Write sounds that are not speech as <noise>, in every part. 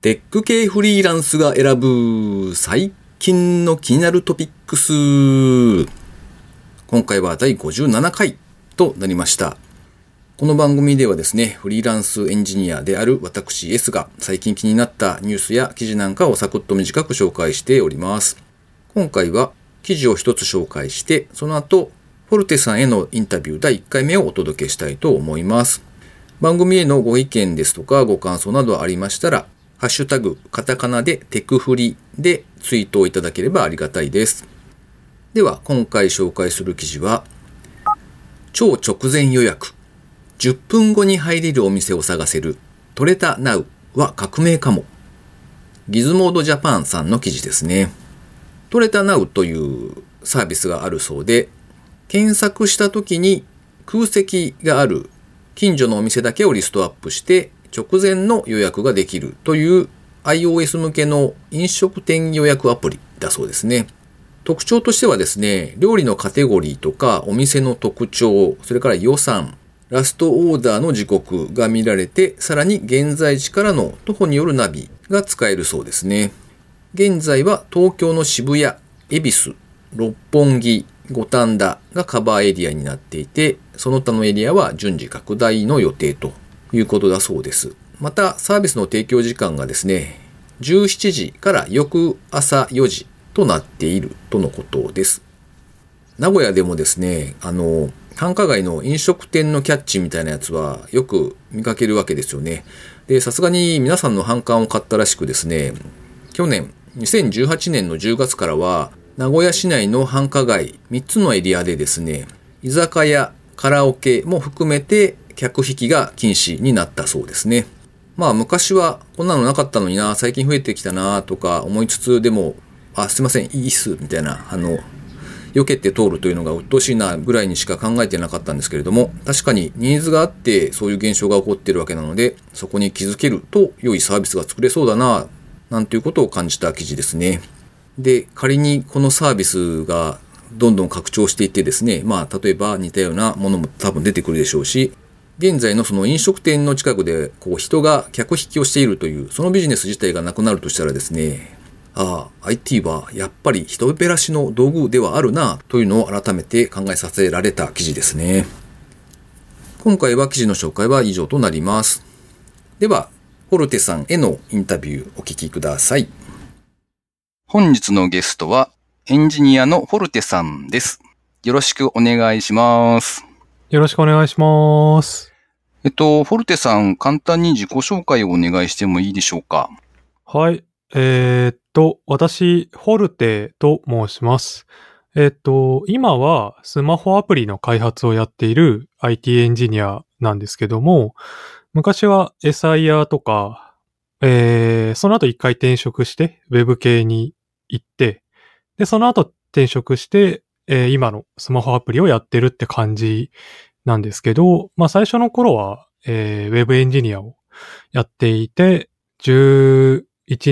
テック系フリーランスが選ぶ最近の気になるトピックス。今回は第57回となりました。この番組ではですね、フリーランスエンジニアである私 S が最近気になったニュースや記事なんかをサクッと短く紹介しております。今回は記事を一つ紹介して、その後、フォルテさんへのインタビュー第1回目をお届けしたいと思います。番組へのご意見ですとかご感想などありましたら、ハッシュタグ、カタカナでテクフリでツイートをいただければありがたいです。では、今回紹介する記事は、超直前予約。10分後に入れるお店を探せる、トレタナウは革命かも。ギズモードジャパンさんの記事ですね。トレタナウというサービスがあるそうで、検索した時に空席がある近所のお店だけをリストアップして直前の予約ができるという iOS 向けの飲食店予約アプリだそうですね。特徴としてはですね、料理のカテゴリーとかお店の特徴、それから予算、ラストオーダーの時刻が見られて、さらに現在地からの徒歩によるナビが使えるそうですね。現在は東京の渋谷、恵比寿、六本木、五反田がカバーエリアになっていて、その他のエリアは順次拡大の予定ということだそうです。また、サービスの提供時間がですね、17時から翌朝4時となっているとのことです。名古屋でもですね、あの、繁華街の飲食店のキャッチみたいなやつはよく見かけるわけですよね。で、さすがに皆さんの反感を買ったらしくですね、去年、2018年の10月からは、名古屋市内の繁華街3つのエリアでですね、居酒屋、カラオケも含めて客引きが禁止になったそうですね。まあ昔はこんなのなかったのにな、最近増えてきたなとか思いつつ、でも、あ、すいません、いいっす、みたいな、あの、避けて通るというのが鬱陶しいなぐらいにしか考えてなかったんですけれども、確かにニーズがあってそういう現象が起こってるわけなので、そこに気づけると良いサービスが作れそうだな、なんていうことを感じた記事ですね。で、仮にこのサービスがどんどん拡張していってですね、まあ例えば似たようなものも多分出てくるでしょうし、現在のその飲食店の近くでこう人が客引きをしているという、そのビジネス自体がなくなるとしたらですね、ああ、IT はやっぱり人べらしの道具ではあるなというのを改めて考えさせられた記事ですね。今回は記事の紹介は以上となります。では、ホルテさんへのインタビューお聞きください。本日のゲストはエンジニアのホルテさんです。よろしくお願いします。よろしくお願いします。えっと、フォルテさん、簡単に自己紹介をお願いしてもいいでしょうか？はい。えー、っと、私、フォルテと申します。えー、っと、今はスマホアプリの開発をやっている IT エンジニアなんですけども、昔は SIR とか、えー、その後一回転職して、ウェブ系に行って、で、その後転職して、えー今のスマホアプリをやってるって感じなんですけど、まあ最初の頃は、えーウェブエンジニアをやっていて、11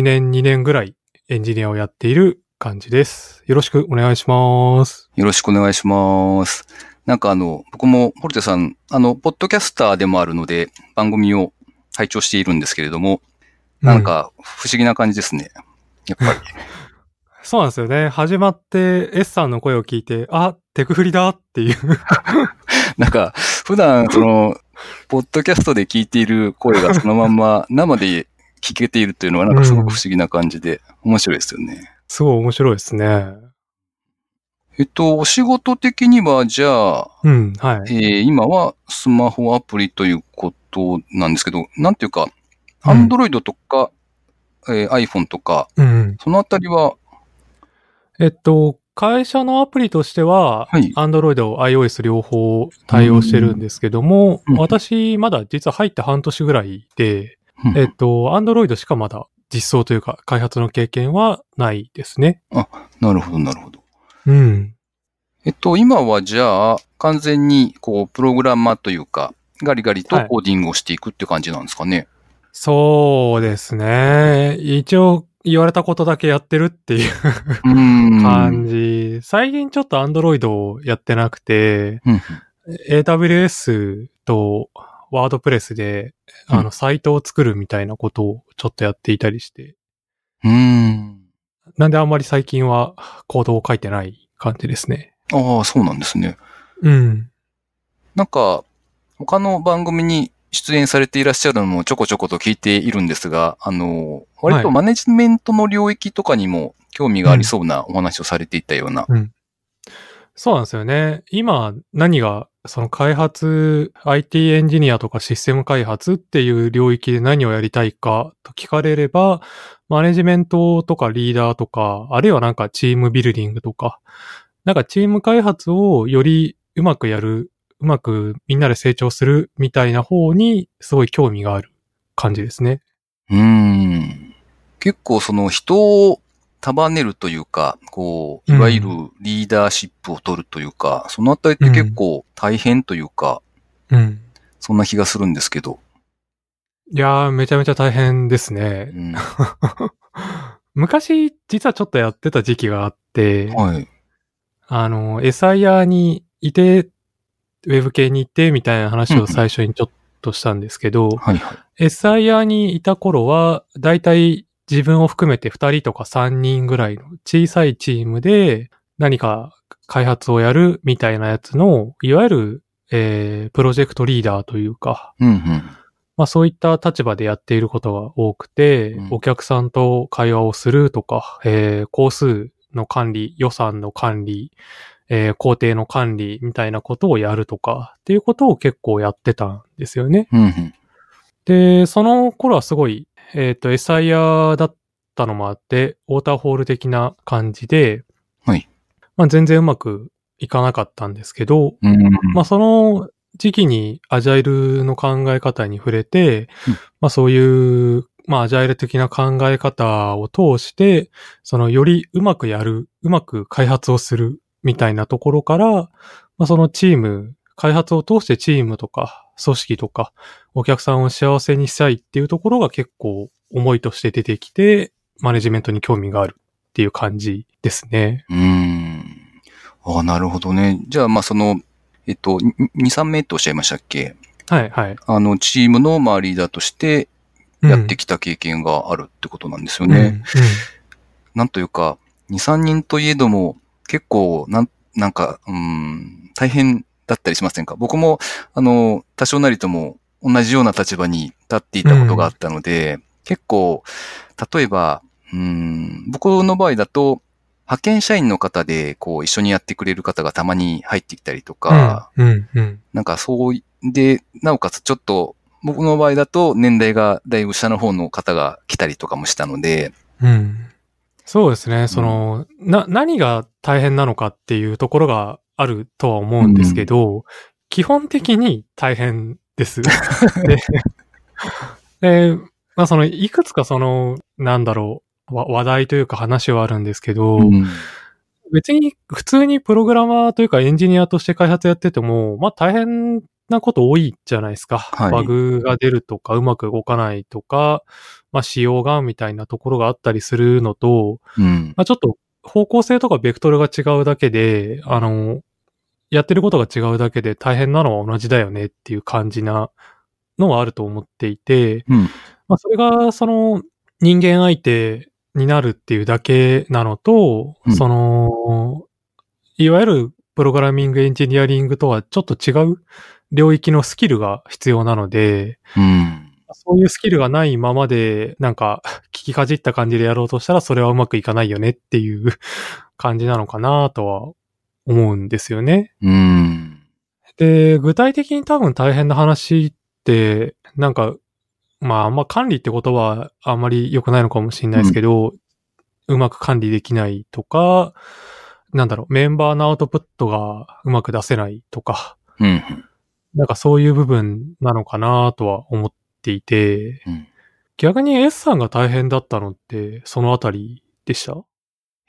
年、2年ぐらいエンジニアをやっている感じです。よろしくお願いします。よろしくお願いします。なんかあの、僕もホルテさん、あの、ポッドキャスターでもあるので、番組を拝聴しているんですけれども、なんか不思議な感じですね。やっぱり。<laughs> そうなんですよね。始まって、S さんの声を聞いて、あ、テクフリだっていう。<laughs> なんか、普段、その、ポッドキャストで聞いている声がそのまんま生で聞けているというのは、なんかすごく不思議な感じで、面白いですよね。すごい面白いですね。えっと、お仕事的には、じゃあ、うん、はい。えー今はスマホアプリということなんですけど、なんていうか、うんアンドロイドとか、えー iPhone とか、うん。そのあたりは、えっと、会社のアプリとしては、はい Android、iOS 両方対応してるんですけども、うん私、まだ実は入って半年ぐらいで、うんえっと、Android しかまだ実装というか開発の経験はないですね。なるほど、なるほど。うん。えっと、今はじゃあ、完全に、こう、プログラマーというか、ガリガリとはいコーディングをしていくって感じなんですかね？そうですね。一応言われたことだけやってるっていう。感じ。最近ちょっと Android をやってなくて、うん AWS とワードプレスで、あの、サイトを作るみたいなことをちょっとやっていたりして。うーん。なんであんまり最近はコードを書いてない感じですね。ああ、そうなんですね。うん。なんか、他の番組に出演されていらっしゃるのもちょこちょこと聞いているんですが、あの、割とはいマネジメントの領域とかにも興味がありそうなお話をされていたような。そうなんですよね。今、何が、その開発、IT エンジニアとかシステム開発っていう領域で何をやりたいかと聞かれれば、マネジメントとかリーダーとか、あるいはなんかチームビルディングとか、なんかチーム開発をよりうまくやる、うまくみんなで成長するみたいな方にすごい興味がある感じですね。うーん。結構その人を束ねるというか、こう、いわゆるリーダーシップを取るというか、そのあたりって結構大変というか、うん。そんな気がするんですけど。いやー、めちゃめちゃ大変ですうね。ん、<laughs> 昔、実はちょっとやってた時期があって、はい。あの、SIR にいて、ウェブ系に行ってみたいな話を最初にちょっとしたんですけど、はいはい。SIR にいた頃は、だいたい自分を含めて2人とか3人ぐらいの小さいチームで何か開発をやるみたいなやつの、いわゆる、えー、プロジェクトリーダーというか、うんうん。まあそういった立場でやっていることが多くて、うんお客さんと会話をするとか、えー、工数の管理、予算の管理、えー、工程の管理みたいなことをやるとかっていうことを結構やってたんですよね。で、その頃はすごい、えっ、と、SIR だったのもあって、ウォーターホール的な感じで、はい。まあ全然うまくいかなかったんですけど、うんまあその時期にアジャイルの考え方に触れて、うんまあそういう、まあアジャイル的な考え方を通して、そのよりうまくやる、うまく開発をするみたいなところから、まあそのチーム、開発を通してチームとか組織とかお客さんを幸せにしたいっていうところが結構思いとして出てきて、マネジメントに興味があるっていう感じですね。うーん。ああ、なるほどね。じゃあ、まあ、その、えっと、2、3名っておっしゃいましたっけ？はいはい。あの、チームの、まあ、リーダーとしてやってきた経験があるってことなんですよね。うんうんなんというか、2、3人といえども、結構、なん、なんか、うん、大変だったりしませんか？僕も、あの、多少なりとも同じような立場に立っていたことがあったので、結構、例えば、うん、僕の場合だと、派遣社員の方で、こう、一緒にやってくれる方がたまに入ってきたりとか、うんうんうん。なんかそうい、で、なおかつちょっと、僕の場合だと年代がだいぶ下の方の方が来たりとかもしたので、うん。そうですね。その、な、何が大変なのかっていうところがあるとは思うんですけど、基本的に大変です。<laughs> で、でまあその、いくつかその、なんだろう、わ話題というか話はあるんですけど、うん別に普通にプログラマーというかエンジニアとして開発やってても、まあ大変なこと多いじゃないですか。はいバグが出るとか、うまく動かないとか、まあ仕様がみたいなところがあったりするのと、うん。まあちょっと方向性とかベクトルが違うだけで、あの、やってることが違うだけで大変なのは同じだよねっていう感じなのはあると思っていて、うん。まあそれがその人間相手になるっていうだけなのと、うんその、いわゆるプログラミングエンジニアリングとはちょっと違う領域のスキルが必要なので、うん。そういうスキルがないままで、なんか、聞きかじった感じでやろうとしたら、それはうまくいかないよねっていう感じなのかなとは思うんですよね。うん。で、具体的に多分大変な話って、なんか、まあ、あんま管理ってことはあんまり良くないのかもしれないですけど、うまく管理できないとか、なんだろう、メンバーのアウトプットがうまく出せないとか、うん。なんかそういう部分なのかなとは思っていて、うん逆に S さんが大変だったのって、そのあたりでした？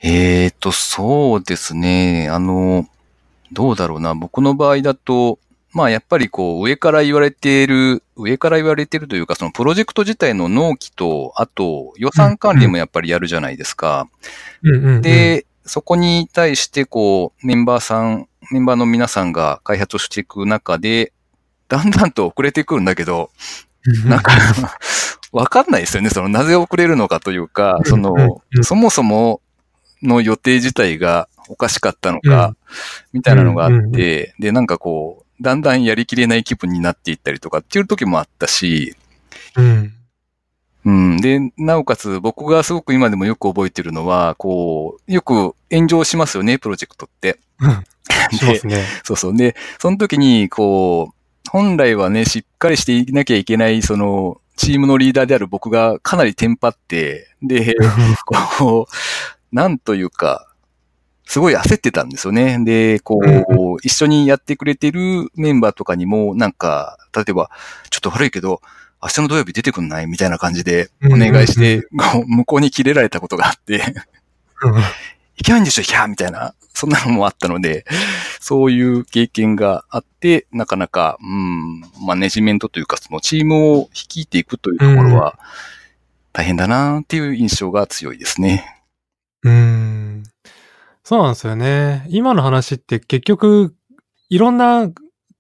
えーと、そうですね。あの、どうだろうな。僕の場合だと、まあやっぱりこう上から言われている、上から言われているというか、そのプロジェクト自体の納期と、あと予算管理もやっぱりやるじゃないですか。うんうん、うん。で、そこに対してこうメンバーさん、メンバーの皆さんが開発をしていく中で、だんだんと遅れてくるんだけど、なんか、わかんないですよね。その、なぜ遅れるのかというか、その、そもそもの予定自体がおかしかったのか、みたいなのがあって、で、なんかこう、だんだんやりきれない気分になっていったりとかっていう時もあったし、うん。うん。で、なおかつ僕がすごく今でもよく覚えてるのは、こう、よく炎上しますよね、プロジェクトって。しますね。そうそう。で、その時に、こう、本来はね、しっかりしていなきゃいけない、その、チームのリーダーである僕がかなりテンパって、で、こう、なんというか、すごい焦ってたんですよね。で、こう、一緒にやってくれてるメンバーとかにも、なんか、例えば、ちょっと悪いけど、明日の土曜日出てくんない？みたいな感じでお願いして、向こうに切れられたことがあって、いけないんでしょ、ひゃーみたいな、そんなのもあったので、そういう経験があって、なかなか、うん、マネジメントというか、そのチームを率いていくというところは、大変だなっていう印象が強いですね。うん。そうなんですよね。今の話って結局、いろんな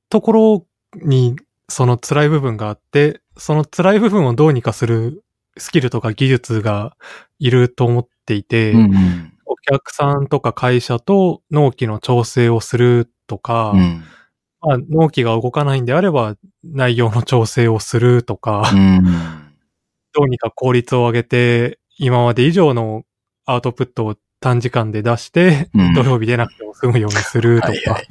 ところにその辛い部分があって、その辛い部分をどうにかするスキルとか技術がいると思っていて、うんお客さんとか会社と納期の調整をするとか、うん。まあ、納期が動かないんであれば内容の調整をするとか、うん。どうにか効率を上げて、今まで以上のアウトプットを短時間で出して、うん土曜日出なくても済むようにするとか、はいはい。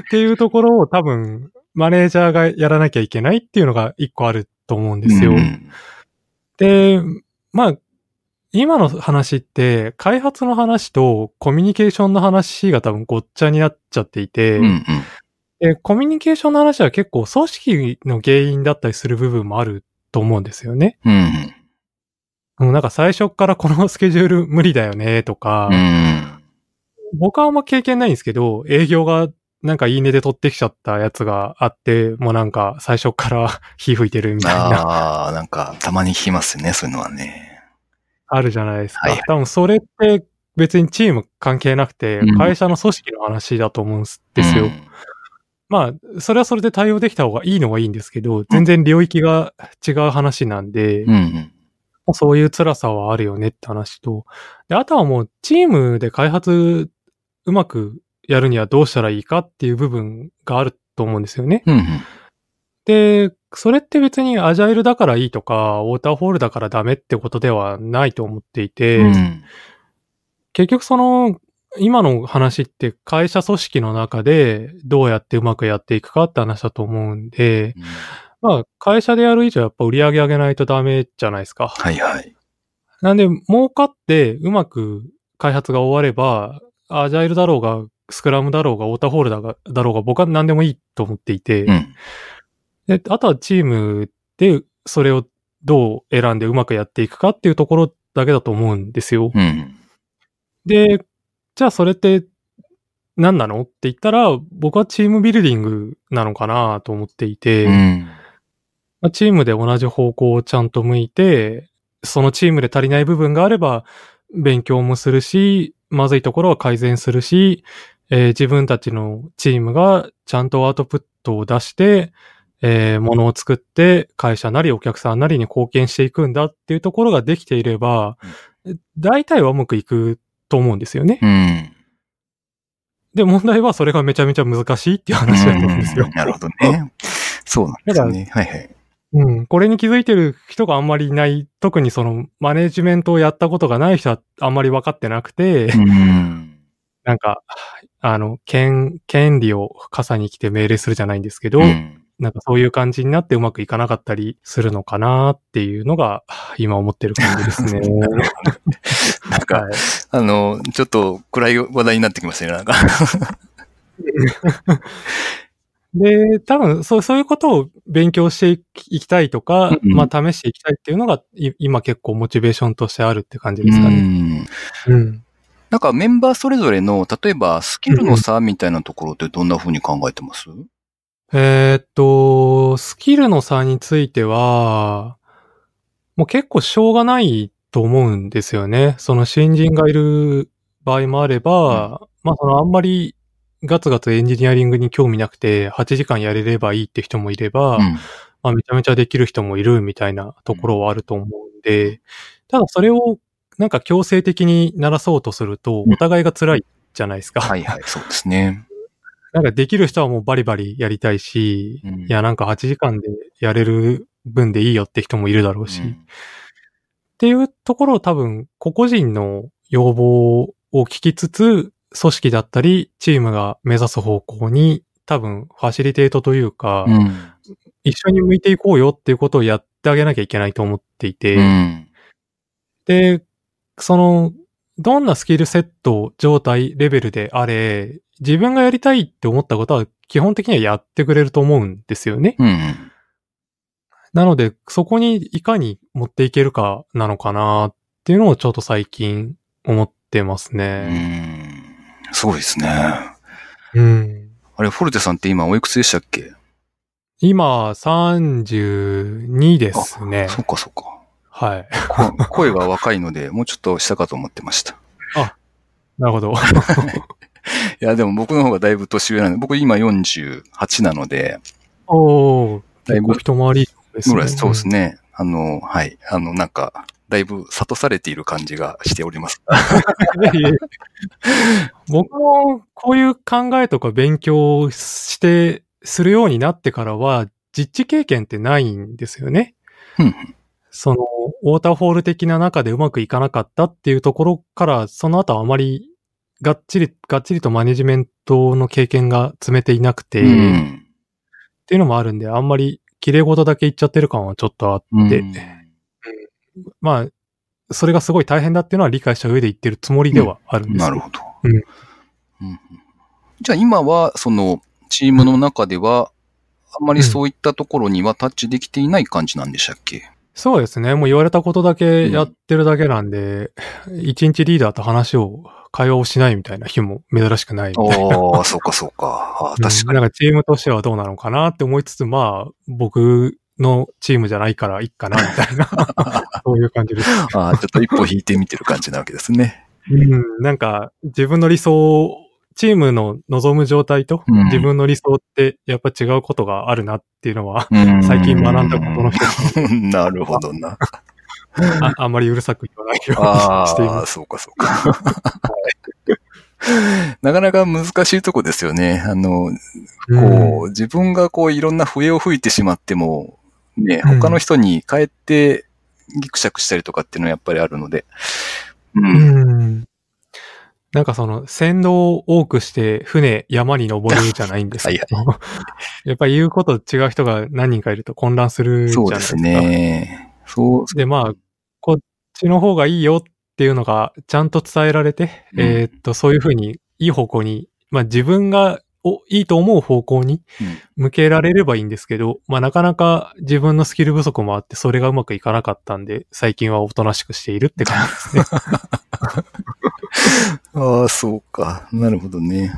っていうところを多分、マネージャーがやらなきゃいけないっていうのが一個あると思うんですよ。うんで、まあ、今の話って、開発の話とコミュニケーションの話が多分ごっちゃになっちゃっていて、うんうん。でコミュニケーションの話は結構組織の原因だったりする部分もあると思うんですよね。うんもうなんか最初から <laughs> このスケジュール無理だよねとか、うん。僕はあんま経験ないんですけど、営業がなんかいいねで取ってきちゃったやつがあって、もうなんか最初から <laughs> 火吹いてるみたいな、ああ、なんか、たまに聞きますよね、そういうのはね。あるじゃないですか。はいはい多分それって別にチーム関係なくてうん、会社の組織の話だと思うんですよ。まあ、それはそれで対応できた方がいいのはいいんですけど、全然領域が違う話なんで、うん。うんそういう辛さはあるよねって話と、で、あとはもうチームで開発うまくやるにはどうしたらいいかっていう部分があると思うんですよね。うん。うんで、それって別にアジャイルだからいいとか、ウォーターフォールだからダメってことではないと思っていて、うん。結局その、今の話って会社組織の中でどうやってうまくやっていくかって話だと思うんで、まあ会社でやる以上やっぱ売り上げ上げないとダメじゃないですか。はいはい。なんで儲かってうまく開発が終われば、アジャイルだろうが、スクラムだろうが、ウォーターホールだろうが、僕は何でもいいと思っていて、うん。で、あとはチームでそれをどう選んでうまくやっていくかっていうところだけだと思うんですよ。うん。で、じゃあそれって何なのって言ったら、僕はチームビルディングなのかなと思っていて、うん。まあチームで同じ方向をちゃんと向いて、そのチームで足りない部分があれば、勉強もするし、まずいところは改善するし、えー自分たちのチームがちゃんとアウトプットを出して、えー、ものを作って、会社なりお客さんなりに貢献していくんだっていうところができていれば、大体はうまくいくと思うんですよね。うん。で、問題はそれがめちゃめちゃ難しいっていう話だと思うんですようん。なるほどね。そうなんですね。はいはい。うん。これに気づいてる人があんまりいない。特にそのマネジメントをやったことがない人はあんまり分かってなくて、うん。なんか、あの、権、権利を傘に来て命令するじゃないんですけど、うんなんかそういう感じになってうまくいかなかったりするのかなっていうのが今思ってる感じですね。<laughs> なんか、はいあの、ちょっと暗い話題になってきましたね、なんか。<laughs> で、多分そう、そういうことを勉強していきたいとか、うんうんまあ試していきたいっていうのがい今結構モチベーションとしてあるって感じですかうね。んうん。なんかメンバーそれぞれの、例えばスキルの差みたいなところってどんな風に考えてます？えーっと、スキルの差については、もう結構しょうがないと思うんですよね。その新人がいる場合もあれば、まあそのあんまりガツガツエンジニアリングに興味なくて、8時間やれればいいって人もいれば、うん。まあ、めちゃめちゃできる人もいるみたいなところはあると思うんで、ただそれをなんか強制的にならそうとすると、うんお互いが辛いじゃないですか。はいはい、そうですね。なんかできる人はもうバリバリやりたいし、うんいやなんか8時間でやれる分でいいよって人もいるだろうし、っうんていうところを多分個々人の要望を聞きつつ、組織だったりチームが目指す方向に多分ファシリテートというか、うん。一緒に向いていこうよっていうことをやってあげなきゃいけないと思っていて、うん。で、その、どんなスキルセット、状態、レベルであれ、自分がやりたいって思ったことは基本的にはやってくれると思うんですよね。うん。なので、そこにいかに持っていけるかなのかなっていうのをちょっと最近思ってますうね。ん。すごいですね。うん。あれ、フォルテさんって今おいくつでしたっけ？今、32ですね。そっかそっか。はい。こ声が若いので、もうちょっと下かと思ってました。なるほど。<laughs> いや、でも僕の方がだいぶ年上なんで、僕今48なので、おー、だいぶ一回りですね。そうですね。あの、はい。あの、なんか、だいぶ諭されている感じがしております。僕もこういう考えとか勉強して、するようになってからは、実地経験ってないんですよね。うんその、ウォーターフォール的な中でうまくいかなかったっていうところから、その後あまり、がっちり、がっちりとマネジメントの経験が積めていなくて、うっん。ていうのもあるんで、あんまり綺麗事だけ言っちゃってる感はちょっとあって、うん。まあ、それがすごい大変だっていうのは理解した上で言ってるつもりではあるんです。よなるほど。うん。うんじゃあ今は、その、チームの中では、あんまりそういったところにはタッチできていない感じなんでしたっけ、そうですね。もう言われたことだけやってるだけなんで、一、日リーダーと話を、会話をしないみたいな日も珍しくないみたいな。ああ、そうかそうか。確かに。うんなんかチームとしてはどうなのかなって思いつつ、まあ、僕のチームじゃないからいいかな、みたいな。<laughs> そういう感じです。ああ、ちょっと一歩引いてみてる感じなわけですね。うん、なんか、自分の理想、チームの望む状態と、うん自分の理想ってやっぱ違うことがあるなっていうのは、うん最近学んだことの一 <laughs> なるほどな。ああんまりうるさく言わないようにしていああ、ます。そうかそうか。<laughs> なかなか難しいとこですよね。あの、こう、自分がこういろんな笛を吹いてしまっても、ね、うん他の人に帰ってギクシャクしたりとかっていうのはやっぱりあるので。う。うんん。なんかその、先導を多くして船、山に登るじゃないんですけど、<laughs> やっぱり言うこと違う人が何人かいると混乱するじゃないですか。ね。そう、で、まあ、こっちの方がいいよっていうのがちゃんと伝えられて、うんえーっと、そういうふうにいい方向に、まあ自分がおいいと思う方向にうん向けられればいいんですけど、まあなかなか自分のスキル不足もあって、それがうまくいかなかったんで、最近はおとなしくしているって感じですね。<laughs> ああ、そうか。なるほどね。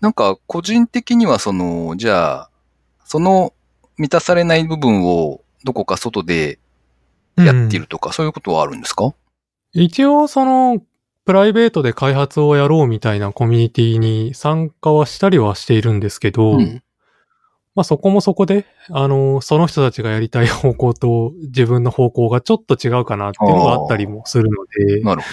なんか、個人的にはその、じゃあ、その満たされない部分をどこか外でやっているとか、そういうことはあるんですか？一応その、プライベートで開発をやろうみたいなコミュニティに参加はしたりはしているんですけど、うんまあそこもそこで、あの、その人たちがやりたい方向と自分の方向がちょっと違うかなっていうのがあったりもするので、なるほ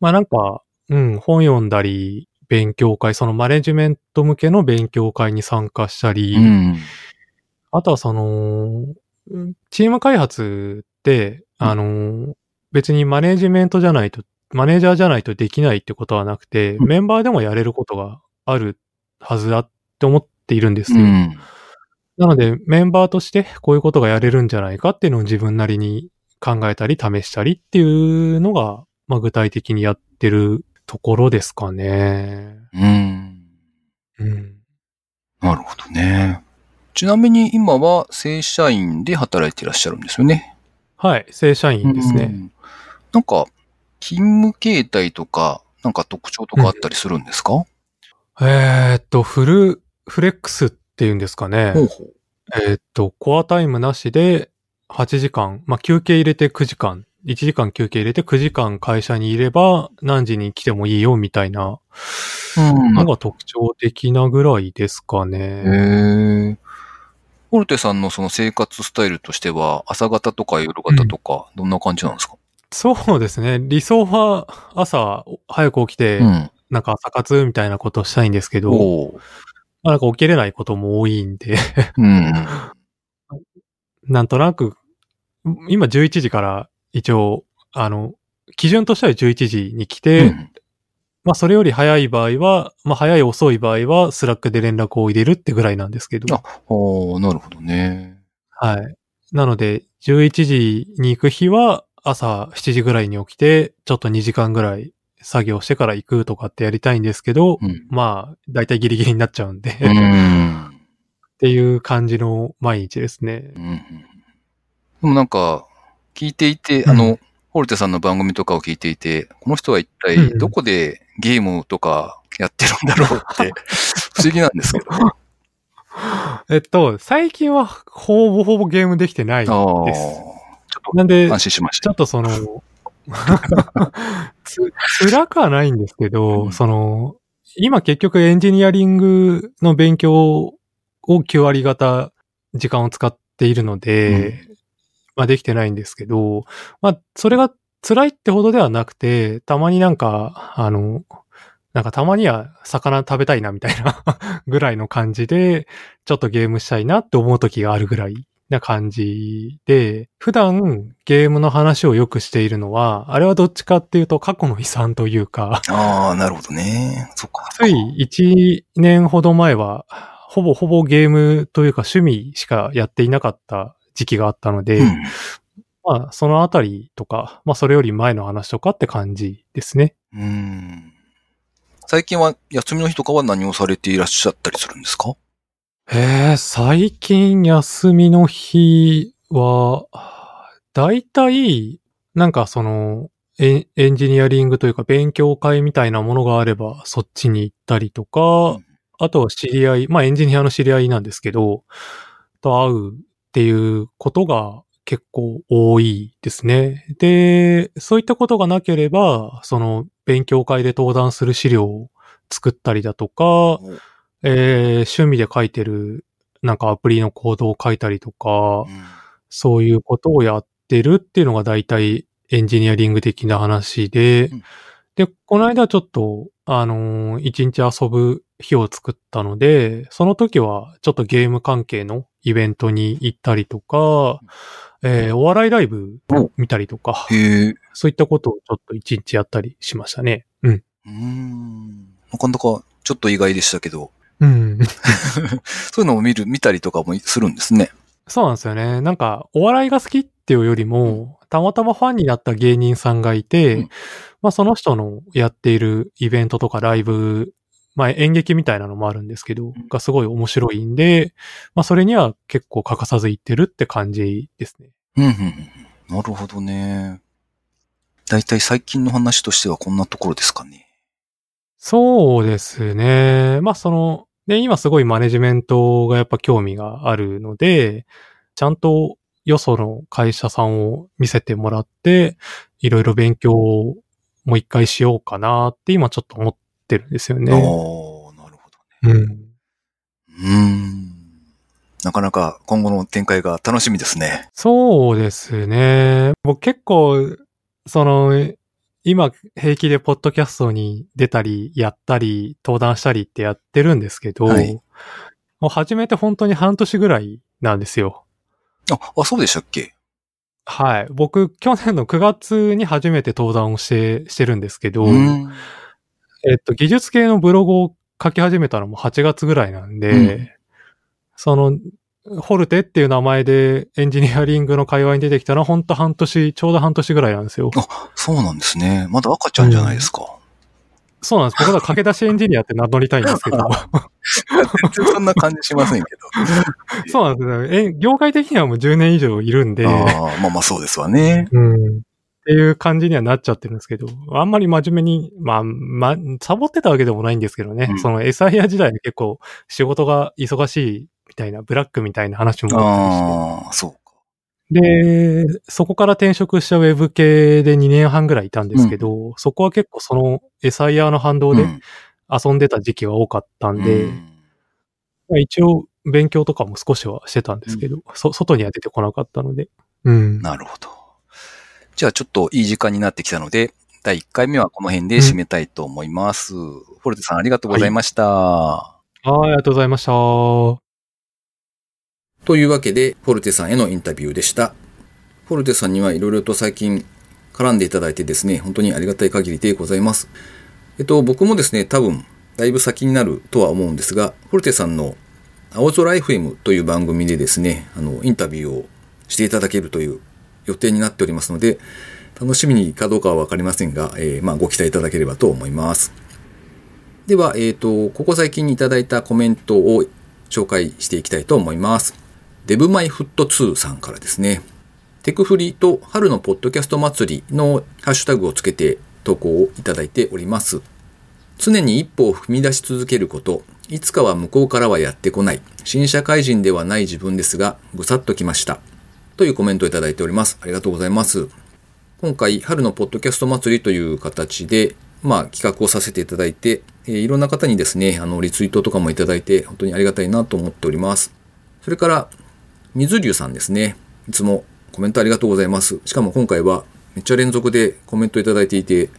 まあなんか、うん、本読んだり、勉強会、そのマネジメント向けの勉強会に参加したり、ど。うん。あとはその、うんチーム開発って、あの、別にマネジメントじゃないと、マネージャーじゃないとできないってことはなくて、うんメンバーでもやれることがあるはずだって思っているんですよ。うん。なので、メンバーとしてこういうことがやれるんじゃないかっていうのを自分なりに考えたり試したりっていうのが、まあ具体的にやってるところですかね。うん。うん。なるほどね。ちなみに今は正社員で働いていらっしゃるんですよね。はい、正社員ですね。うんなんか、勤務形態とか、なんか特徴とかあったりするんですか、えーっと、フル、フレックスっていうんですかね。ほうほう。えーっと、コアタイムなしで8時間、まあ休憩入れて9時間1時間休憩入れて9時間会社にいれば何時に来てもいいよみたいなうんのが特徴的なぐらいですかね。へえ。ホルテさんのその生活スタイルとしては、朝方とか夜方とか、どんな感じなんですか？そうですね。理想は朝早く起きて、うん。なんか朝活みたいなことをしたいんですけど、まあなんか起きれないことも多いんで、うん。<laughs> なんとなく、今11時から一応、あの、基準としては11時に来て、うんまあそれより早い場合は、まあ早い遅い場合はスラックで連絡を入れるってぐらいなんですけど。あおーなるほどね。はい。なので、11時に行く日は朝7時ぐらいに起きて、ちょっと2時間ぐらい作業してから行くとかってやりたいんですけど、うん。まあ、だいたいギリギリになっちゃうんで、うっん。ていう感じの毎日ですねう。んでもなんか、聞いていて、うんあの、ホルテさんの番組とかを聞いていて、この人は一体どこでゲームとかやってるんだろうって、<laughs> 不思議なんですけど。えっと、最近はほぼほぼゲームできてない。です。なんでと、安心しました。ちょっとその、<laughs> つ、辛くはないんですけど、うん。その、今結局エンジニアリングの勉強を9割方時間を使っているので、まあできてないんですけど、まあそれが辛いってほどではなくて、たまになんか、あの、なんかたまには魚食べたいなみたいな <laughs> ぐらいの感じで、ちょっとゲームしたいなって思う時があるぐらいな感じで、普段ゲームの話をよくしているのは、あれはどっちかっていうと過去の遺産というか、ああ、なるほどね。そっか。つい1年ほど前は、ほぼほぼゲームというか趣味しかやっていなかった時期があったので、うん。まあそのあたりとか、まあそれより前の話とかって感じですね。うん。最近は休みの日とかは何をされていらっしゃったりするんですか？へえ、最近休みの日は、だいたい、なんかその、エンエンジニアリングというか勉強会みたいなものがあれば、そっちに行ったりとか、うんあとは知り合い、まあエンジニアの知り合いなんですけど、と会うっていうことが結構多いですね。で、そういったことがなければ、その勉強会で登壇する資料を作ったりだとか、えー趣味で書いてるなんかアプリのコードを書いたりとか、そういうことをやってるっていうのが大体エンジニアリング的な話で、うんで、この間ちょっと、あのー一日遊ぶ日を作ったので、その時はちょっとゲーム関係のイベントに行ったりとか、えーお笑いライブを見たりとか。そういったことをちょっと一日やったりしましたね。うん。うん。なかなかちょっと意外でしたけど、うん。<laughs> そういうのを見る、見たりとかもするんですね。そうなんですよね。なんか、お笑いが好きっていうよりも、たまたまファンになった芸人さんがいて、うんまあその人のやっているイベントとかライブ、まあ演劇みたいなのもあるんですけど、んがすごい面白いんで、まあそれには結構欠かさず行ってるって感じですね。うん、うん、うん。なるほどね。だいたい最近の話としてはこんなところですかね。そうですね。まあその、で、今すごいマネジメントがやっぱ興味があるので、ちゃんとよその会社さんを見せてもらって、いろいろ勉強をもう一回しようかなって今ちょっと思ってるんですよね。ああ、なるほどね。うん。うーん。なかなか今後の展開が楽しみですね。そうですね。僕結構、その、今平気でポッドキャストに出たり、やったり、登壇したりってやってるんですけど、はいもう始めて本当に半年ぐらいなんですよ。あ、あ、そうでしたっけ？はい。僕、去年の9月に初めて登壇をして、してるんですけど。えっと、技術系のブログを書き始めたのも8月ぐらいなんで、うんその、ホルテっていう名前でエンジニアリングの会話に出てきたのは本当半年、ちょうど半年ぐらいなんですよ。そうなんですね。まだ赤ちゃんじゃないですか。そうなんです。僕は駆け出しエンジニアって名乗りたいんですけど。<laughs> 全然そんな感じしませんけ <laughs> そうなんですよ。え、業界的にはもう10年以上いるんで、ど。ああ、まあまあそうですわね。うん。っていう感じにはなっちゃってるんですけど、あんまり真面目に、まあ、ま、サボってたわけでもないんですけどね、うんその SIR 時代に結構仕事が忙しいみたいな、ブラックみたいな話もあったりして、ああ、そうか。で、そこから転職したウェブ系で2年半ぐらいいたんですけど、そこは結構その SIR の反動でうん遊んでた時期が多かったんで、うんまあ一応勉強とかも少しはしてたんですけど、そ外には出てこなかったので。うん。なるほど。じゃあちょっといい時間になってきたので、第1回目はこの辺で締めたいと思います。フォルテさんありがとうございました。はい、ありがとうございました。というわけで、フォルテさんへのインタビューでした。フォルテさんにはいろいろと最近絡んでいただいてですね、本当にありがたい限りでございます。えっと、僕もですね、多分、だいぶ先になるとは思うんですが、フォルテさんの青空 FM という番組でですね、あの、インタビューをしていただけるという予定になっておりますので、楽しみにかどうかはわかりませんが、えーまあ、ご期待いただければと思います。では、えっ、と、ここ最近にいただいたコメントを紹介していきたいと思います。デブマイフット2さんからですね。テクフリと春のポッドキャスト祭りのハッシュタグをつけて投稿をいただいております。常に一歩を踏み出し続けること、いつかは向こうからはやってこない、新社会人ではない自分ですが、ぐさっときました。というコメントをいただいております。ありがとうございます。今回、春のポッドキャスト祭りという形で、まあ、企画をさせていただいて、えーいろんな方にですね、あの、リツイートとかもいただいて、本当にありがたいなと思っております。それから、水流さんですね。いつもコメントありがとうございます。しかも今回はめっちゃ連続でコメントいただいていて、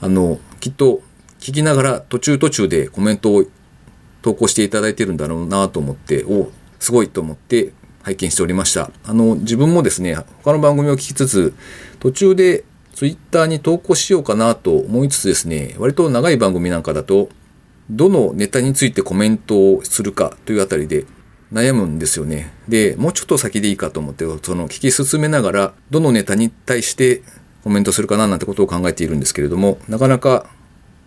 あの、きっと聞きながら途中途中でコメントを投稿していただいてるんだろうなと思って、おすごいと思って拝見しておりました。あの、自分もですね、他の番組を聞きつつ、途中でツイッターに投稿しようかなと思いつつですね、割と長い番組なんかだと、どのネタについてコメントをするかというあたりで悩むんですよね。で、もうちょっと先でいいかと思って、その聞き進めながら、どのネタに対してコメントするかななんてことを考えているんですけれども、なかなか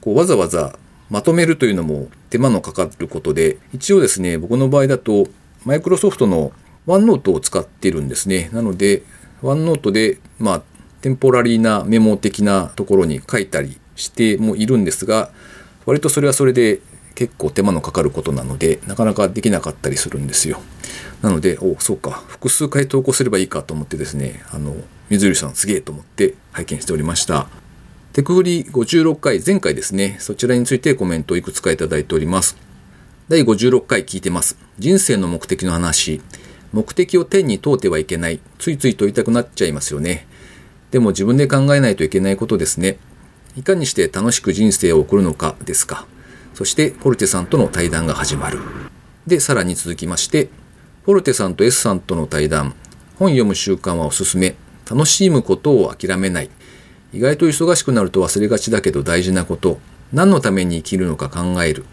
こうわざわざまとめるというのも手間のかかることで、一応ですね、僕の場合だと、マイクロソフトのワンノートを使っているんですね。なので、ワンノートで、まあ、テンポラリーなメモ的なところに書いたりしてもいるんですが、割とそれはそれで結構手間のかかることなので、なかなかできなかったりするんですよ。なので、おそうか、複数回投稿すればいいかと思ってですね、あの、水流さんすげえと思って拝見しておりました。テクフリ56回、前回ですね、そちらについてコメントをいくつかいただいております。第56回聞いてます。人生の目的の話。目的を天に問うてはいけない。ついつい問いたくなっちゃいますよね。でも自分で考えないといけないことですね。いかにして楽しく人生を送るのかですか。そして、フォルテさんとの対談が始まる。で、さらに続きまして、フォルテさんと S さんとの対談。本読む習慣はおすすめ。楽しむことを諦めない。意外と忙しくなると忘れがちだけど大事なこと。何のために生きるのか考える。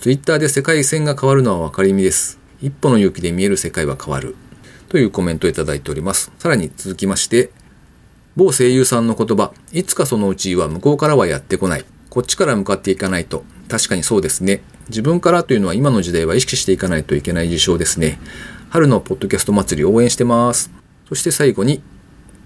ツイッターで世界線が変わるのは分かりみです。一歩の勇気で見える世界は変わる。というコメントをいただいております。さらに続きまして、某声優さんの言葉、いつかそのうちは向こうからはやってこない。こっちから向かっていかないと。確かにそうですね。自分からというのは今の時代は意識していかないといけない事象ですね。春のポッドキャスト祭り応援してます。そして最後に、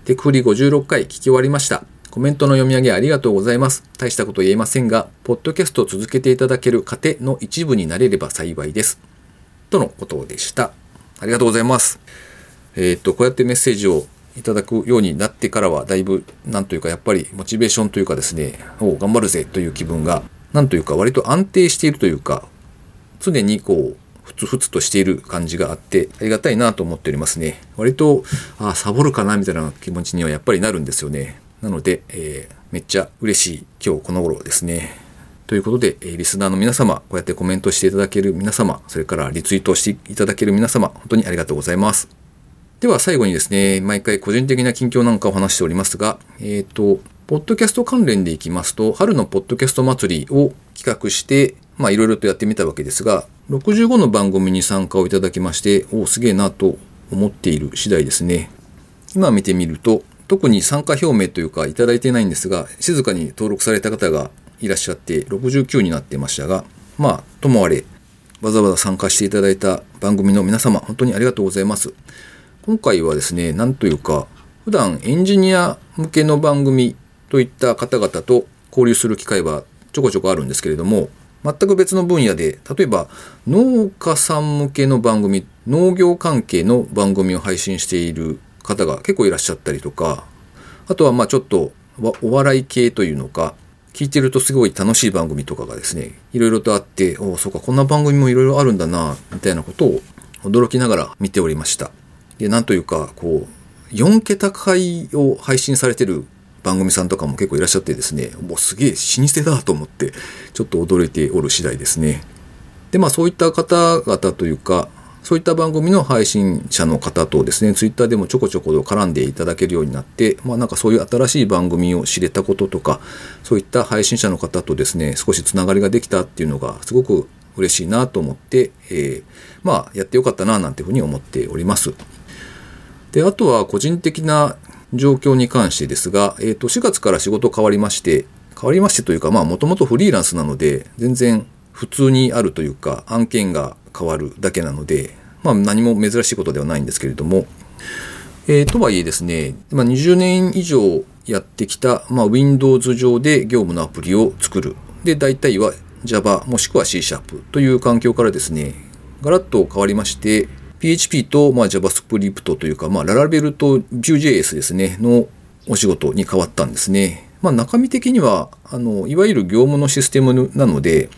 テクフリ56回聞き終わりました。コメントの読み上げありがとうございます。大したこと言えませんが、ポッドキャストを続けていただける糧の一部になれれば幸いです。とのことでした。ありがとうございます。えーっと、こうやってメッセージをいただくようになってからは、だいぶ、なんというか、やっぱりモチベーションというかですね、お頑張るぜという気分が、なんというか、割と安定しているというか、常にこう、ふつふつとしている感じがあって、ありがたいなと思っておりますね。割と、あ、サボるかなみたいな気持ちにはやっぱりなるんですよね。なので、えーめっちゃ嬉しい今日この頃ですね。ということで、えーリスナーの皆様、こうやってコメントしていただける皆様、それからリツイートしていただける皆様、本当にありがとうございます。では最後にですね、毎回個人的な近況なんかを話しておりますが、えっ、と、ポッドキャスト関連でいきますと、春のポッドキャスト祭りを企画して、まあいろいろとやってみたわけですが、65の番組に参加をいただきまして、おお、すげえなと思っている次第ですね。今見てみると、特に参加表明というかいただいてないんですが、静かに登録された方がいらっしゃって、69になってましたが、まあ、ともあれ、わざわざ参加していただいた番組の皆様、本当にありがとうございます。今回はですね、なんというか、普段エンジニア向けの番組といった方々と交流する機会はちょこちょこあるんですけれども、全く別の分野で、例えば農家さん向けの番組、農業関係の番組を配信している方が結構いらっしゃったりとか、あとはまあちょっとお笑い系というのか、聞いてるとすごい楽しい番組とかがですね、いろいろとあって、おお、そうか、こんな番組もいろいろあるんだな、みたいなことを驚きながら見ておりました。で、なんというか、こう、4桁回を配信されてる番組さんとかも結構いらっしゃってですね、もうすげえ老舗だと思って、ちょっと驚いておる次第ですね。で、まあそういった方々というか、そういった番組の配信者の方とですね、ツイッターでもちょこちょこと絡んでいただけるようになって、まあなんかそういう新しい番組を知れたこととか、そういった配信者の方とですね、少しつながりができたっていうのがすごく嬉しいなと思って、えー、まあやってよかったななんていうふうに思っております。で、あとは個人的な状況に関してですが、えっ、ー、と、4月から仕事変わりまして、変わりましてというか、まあもともとフリーランスなので、全然普通にあるというか、案件が変わるだけなので、まあ何も珍しいことではないんですけれども、えー、とはいえですね、まあ、20年以上やってきた、まあ、Windows 上で業務のアプリを作る。で、大体は Java もしくは C シャープという環境からですね、ガラッと変わりまして、PHP と、まあ、JavaScript というか、まあ、ララベルと Vue.js ですね、のお仕事に変わったんですね。まあ、中身的には、あの、いわゆる業務のシステムなので、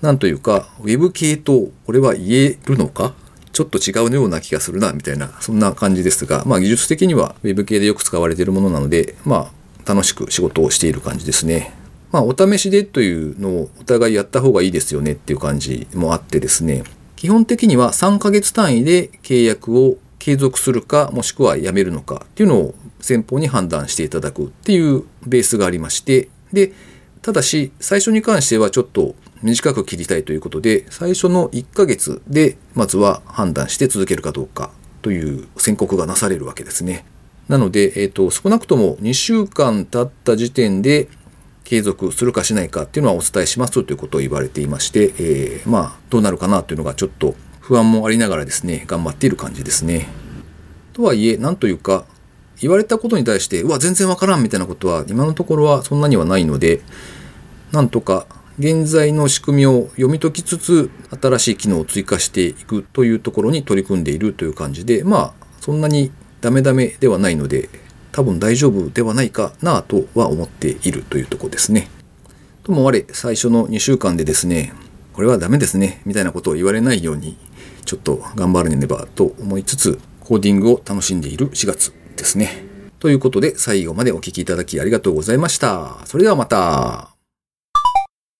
なんというか、Web 系とこれは言えるのか？ちょっと違うような気がするな、みたいな、そんな感じですが、まあ技術的には Web 系でよく使われているものなので、まあ楽しく仕事をしている感じですね。まあお試しでというのをお互いやった方がいいですよねっていう感じもあってですね、基本的には3ヶ月単位で契約を継続するか、もしくはやめるのかっていうのを先方に判断していただくっていうベースがありまして、で、ただし、最初に関してはちょっと短く切りたいということで、最初の1ヶ月で、まずは判断して続けるかどうかという宣告がなされるわけですね。なので、えっ、ー、と、少なくとも2週間経った時点で継続するかしないかっていうのはお伝えしますということを言われていまして、えー、まあ、どうなるかなというのがちょっと不安もありながらですね、頑張っている感じですね。とはいえ、なんというか、言われたことに対して、うわ、全然わからんみたいなことは今のところはそんなにはないので、なんとか現在の仕組みを読み解きつつ、新しい機能を追加していくというところに取り組んでいるという感じで、まあ、そんなにダメダメではないので、多分大丈夫ではないかなとは思っているというとこですね。ともあれ、最初の2週間でですね、これはダメですね、みたいなことを言われないように、ちょっと頑張らねばと思いつつ、コーディングを楽しんでいる4月ですね。ということで、最後までお聴きいただきありがとうございました。それではまた。